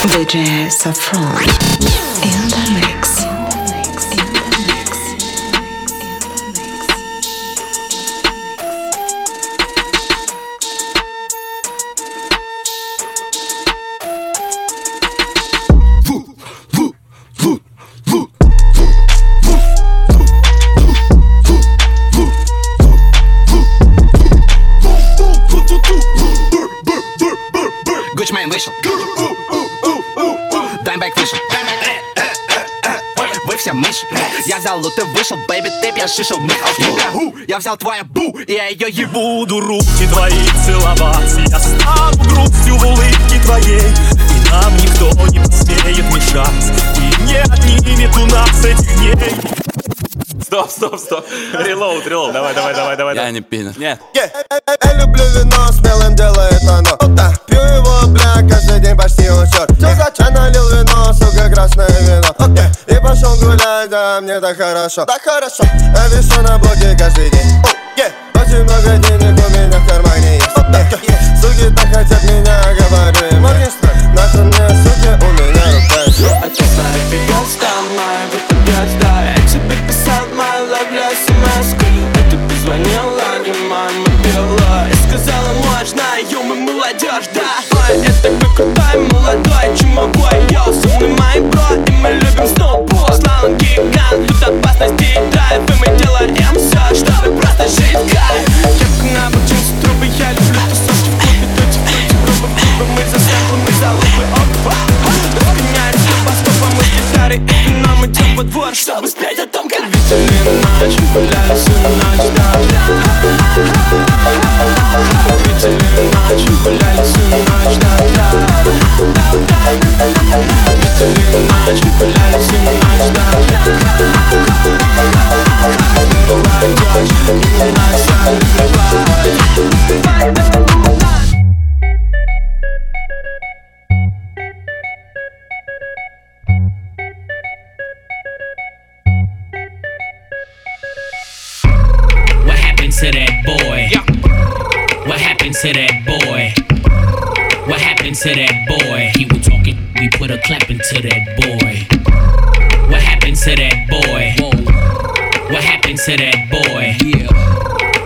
DJ Saffron in the Я взял лут и вышел, бэйби, ты пьяшишил Ху, Я взял твою бу, и я ее ебу Буду руки твои целовать Я стану грустью в улыбке твоей И нам никто не посмеет мешать И не отнимет у нас этих дней Стоп, стоп, стоп. Релоуд, релоуд. Давай, давай, давай, давай. Я не пидор. Нет. Я люблю вино, смелым делает оно. Пью его, бля, каждый день почти он черт Что за чай налил вино, сука, красное вино пошел гулять, да, мне так хорошо. Так хорошо, я вешу на блоке каждый день. Oh, yeah. Очень много денег у меня в кармане есть. Oh, yeah. Суки так хотят меня, говорю им. Нахуй мне, happened to that boy?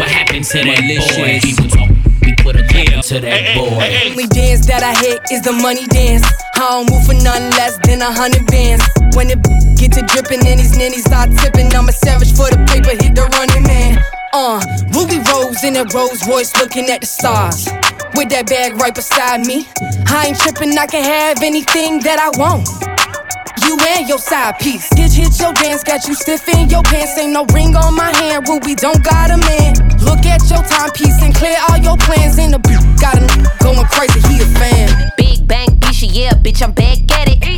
What happened to that boy? He was talking, we put a clap to that boy. only dance that I hit is the money dance. I don't move for nothing less than a hundred bands. When it get to dripping and these ninnies start tipping, I'm a savage for the paper, hit the running man. Uh, Ruby Rose in that Rolls Royce looking at the stars. With that bag right beside me. I ain't tripping, I can have anything that I want. You and your side piece. Hit, hit your dance, got you stiff in your pants. Ain't no ring on my hand, Ruby don't got a man. Look at your timepiece and clear all your plans in the. Got him going crazy, he a fan. Big bang, bitch, yeah, bitch, I'm back at it.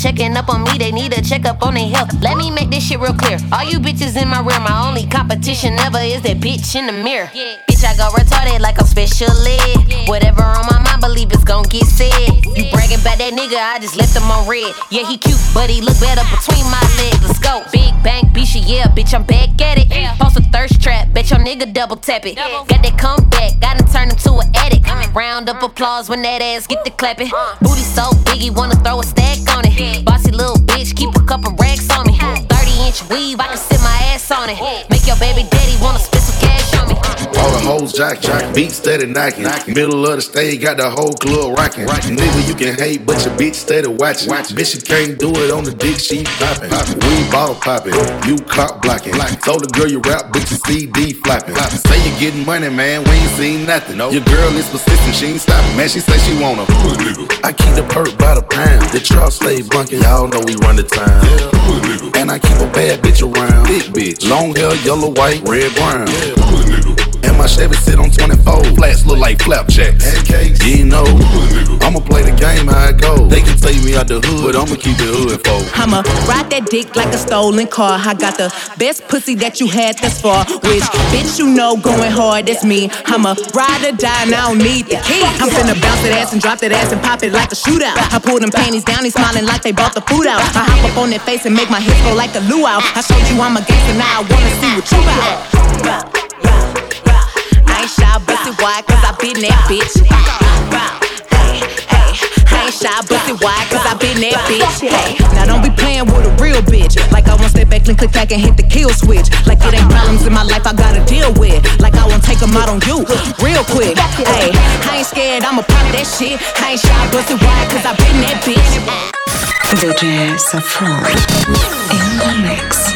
Checking up on me, they need a check up on their health. Let me make this shit real clear. All you bitches in my rear, my only competition ever is that bitch in the mirror. Bitch, I go retarded like I'm special ed. Whatever on my mind, believe it's gon' get said. You bragging about that nigga, I just left him on red. Yeah, he cute, but he look better between my legs. Let's go. Big bang, bitch, yeah, bitch, I'm back at it. Post thirst trap, bet your nigga double tap it. Got that comeback, gotta turn him to an addict. Round up applause when that ass get the clapping. Booty so big, he wanna throw a stack on it. Bossy little bitch, keep a couple racks on me. 30 inch weave, I can sit my ass on it. Make your baby daddy wanna spit All the hoes jock jock, beat steady knocking. Middle of the stage, got the whole club rocking. Nigga, you can hate, but your bitch steady watching. Bitch, you can't do it on the dick, she popping. We bottle popping, you clock blocking. Told the girl you rap, bitch, you CD flapping. Say you getting money, man, we ain't seen nothing. Your girl is persistent, she ain't stopping, man. She say she wanna. Nigga I keep the perk by the pound. The truck stay bunking, y'all know we run the town. And I keep a bad bitch around. Big bitch, long hair, yellow, white, red, brown. And my 7 sit on 24. Flats look like flapjacks. Pancakes. You know, I'ma play the game how it goes. They can take me out the hood, but I'ma keep the hood for. I'ma ride that dick like a stolen car. I got the best pussy that you had thus far. Which bitch you know going hard, that's me. I'ma ride or die and I don't need the key. I'm finna bounce that ass and drop that ass and pop it like a shootout. I pull them panties down, they smiling like they bought the food out. I hop up on their face and make my hips go like a luau. I showed you I'm a gangster, now I wanna see what you about. I ain't shy, busted wide, cause I been that bitch. Hey, hey, I ain't shy, busted wide, cause I been that bitch. Hey, now don't be playing with a real bitch. Like I won't step back and click back and hit the kill switch. Like it ain't problems in my life I gotta deal with. Like I won't take them out on you real quick. Hey, I ain't scared, I'ma pop that shit. I ain't shy, busted wide, cause I been that bitch. DJ Saffron in the mix.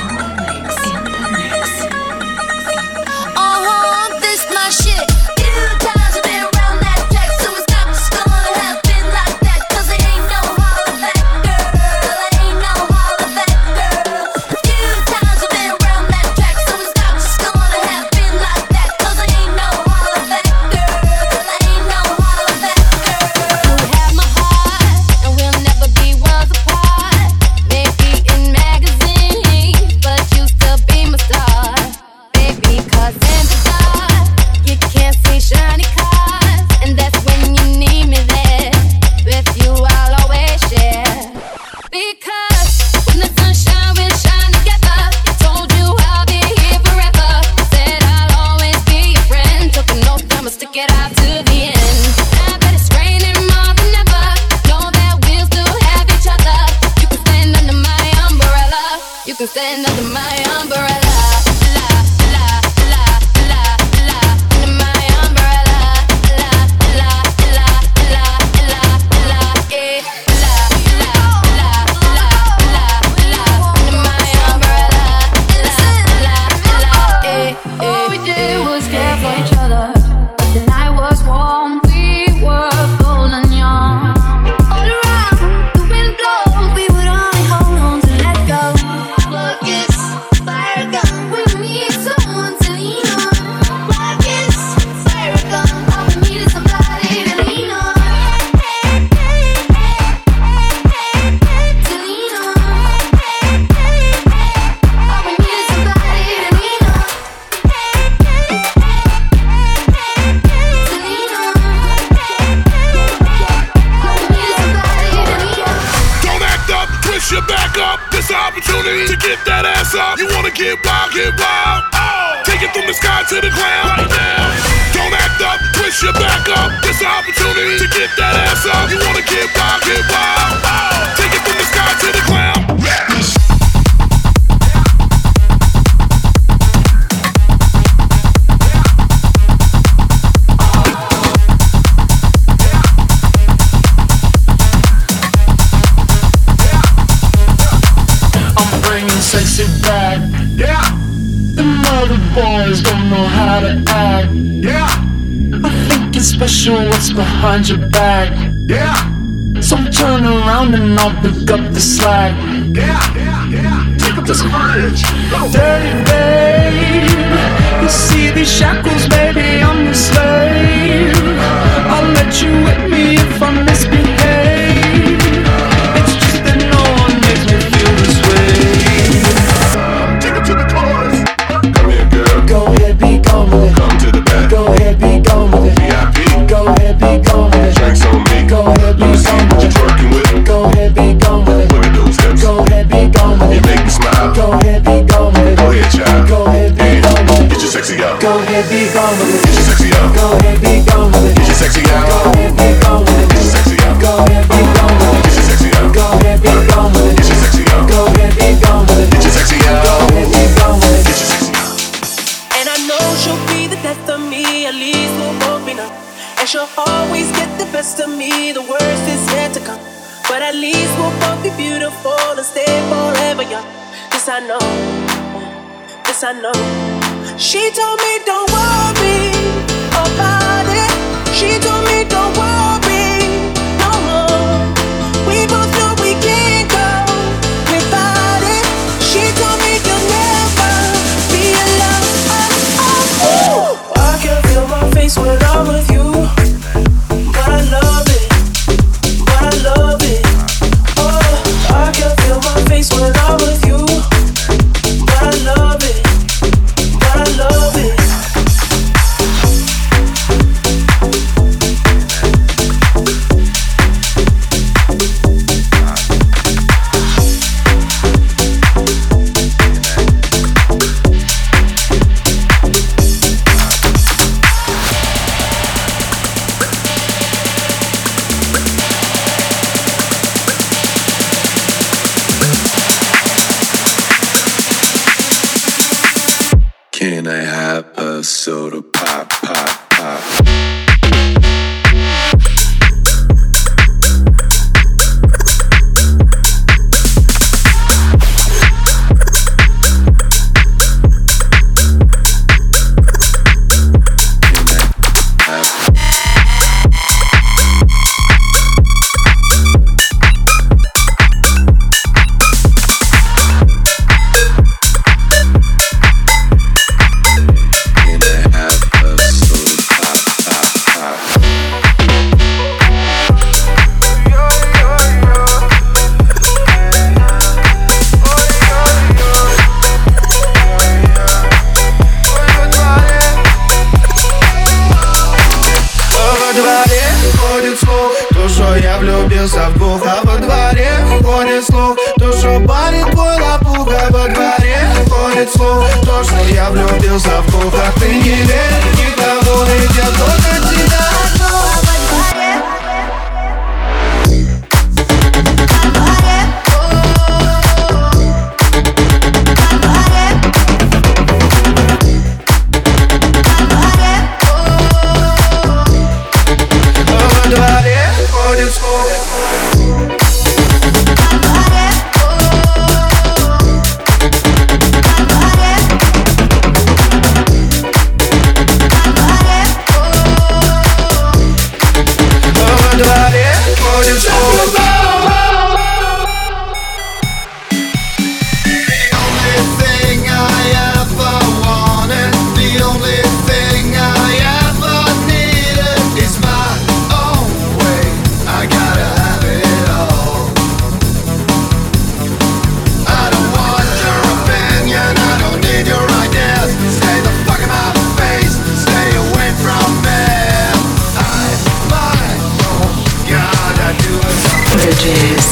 Behind your back. Yeah. So turn around and I'll pick up the slack. Yeah, yeah, yeah. Take up the bridge. Dirty babe. You see these shackles, baby, the me, the worst is yet to come. But at least we'll both be beautiful and stay forever young. This I know, this I know. She told me don't worry about it. She told me don't worry no more. We both know we can't go without it. She told me you'll never be alone. Oh, oh. I can feel Во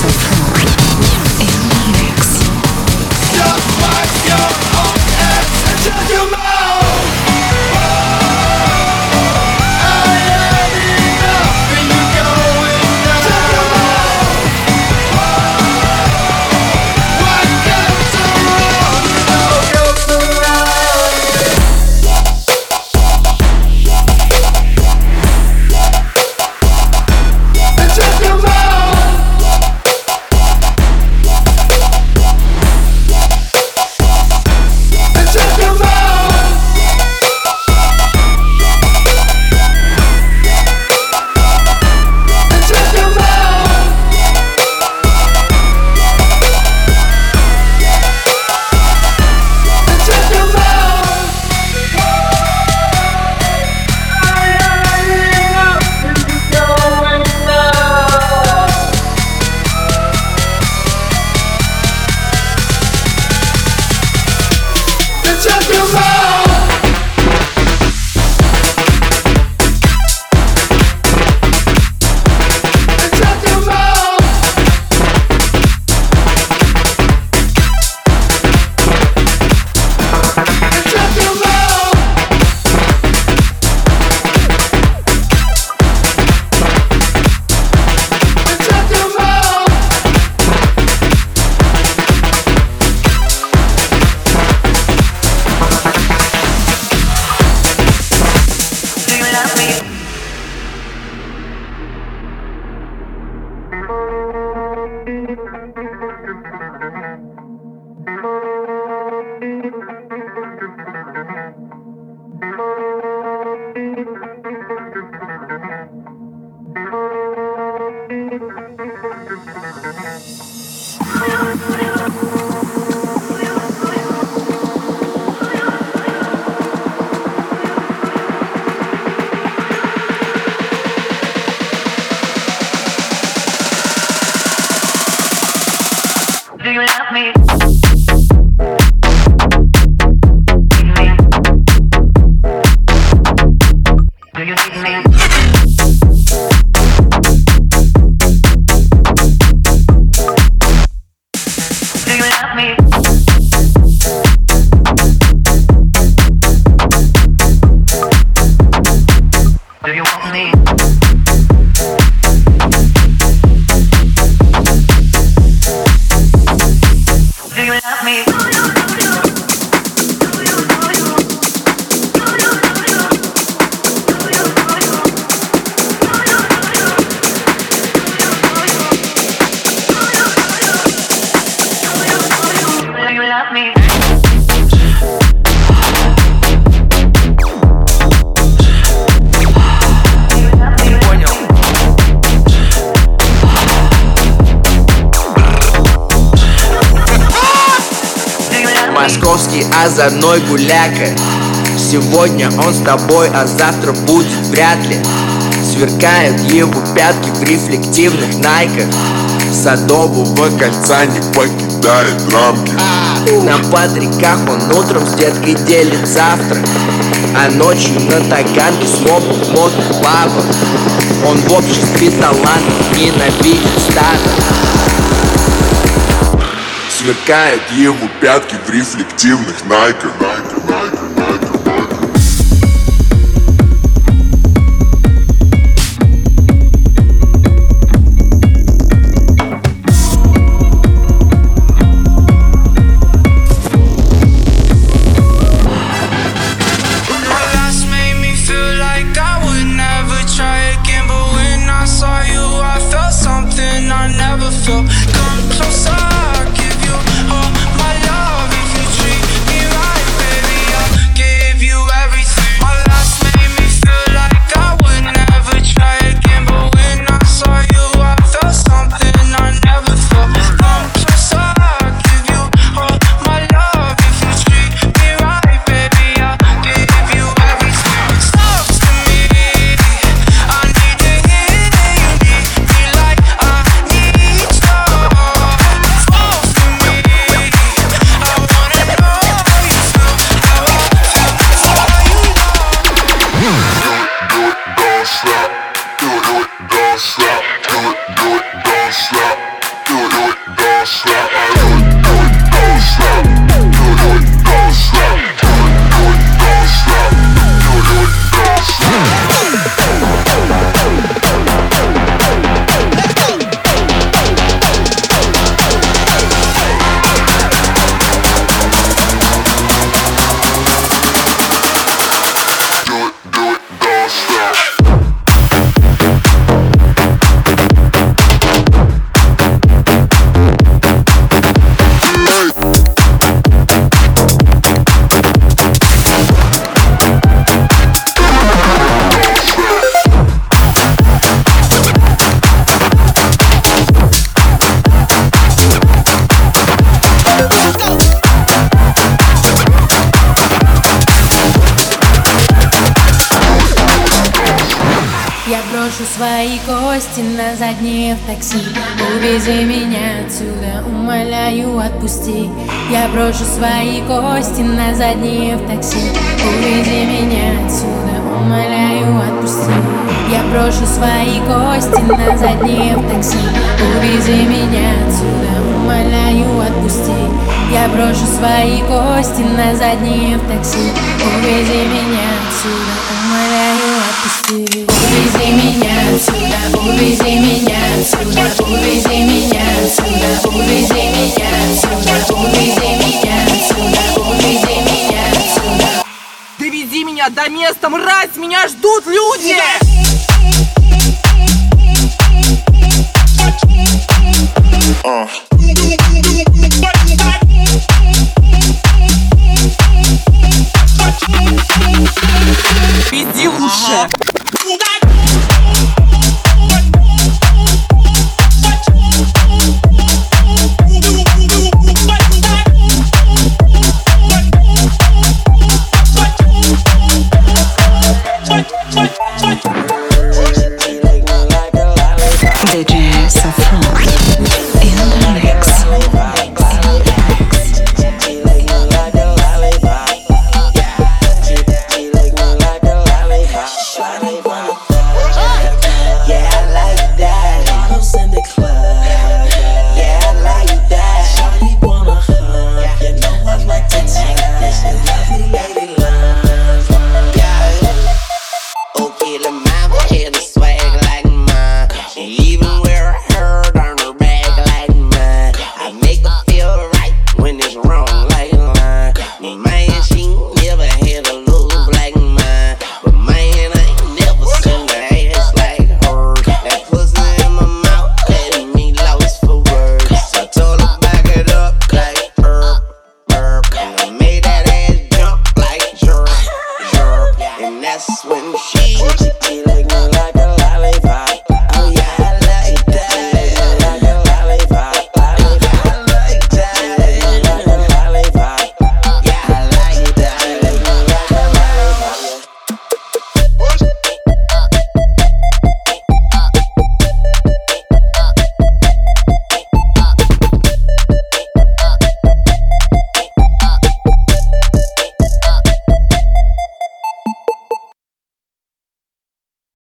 myself московский а озорной гуляка. Сегодня он с тобой, а завтра будет вряд ли. Сверкают его пятки в рефлективных найках. Садового кольца не покидает рамки. На Патриках он утром с деткой делит завтрак А ночью на таганке с мобом мод баба Он в обществе талантов ненавидит стадо сверкают его пятки в рефлективных найках. проси Увези меня отсюда, умоляю, отпусти. Я брошу свои кости на задние в такси. Увези меня отсюда, умоляю, отпусти. Я брошу свои кости на задние в такси. Увези меня отсюда, умоляю, отпусти. Я брошу свои кости на задние в такси. Увези меня отсюда, умоляю, отпусти. Увези меня отсюда увези меня отсюда, увези меня отсюда, увези меня отсюда, увези меня отсюда, увези меня отсюда. Довези меня до места, мразь, меня ждут люди! Yeah!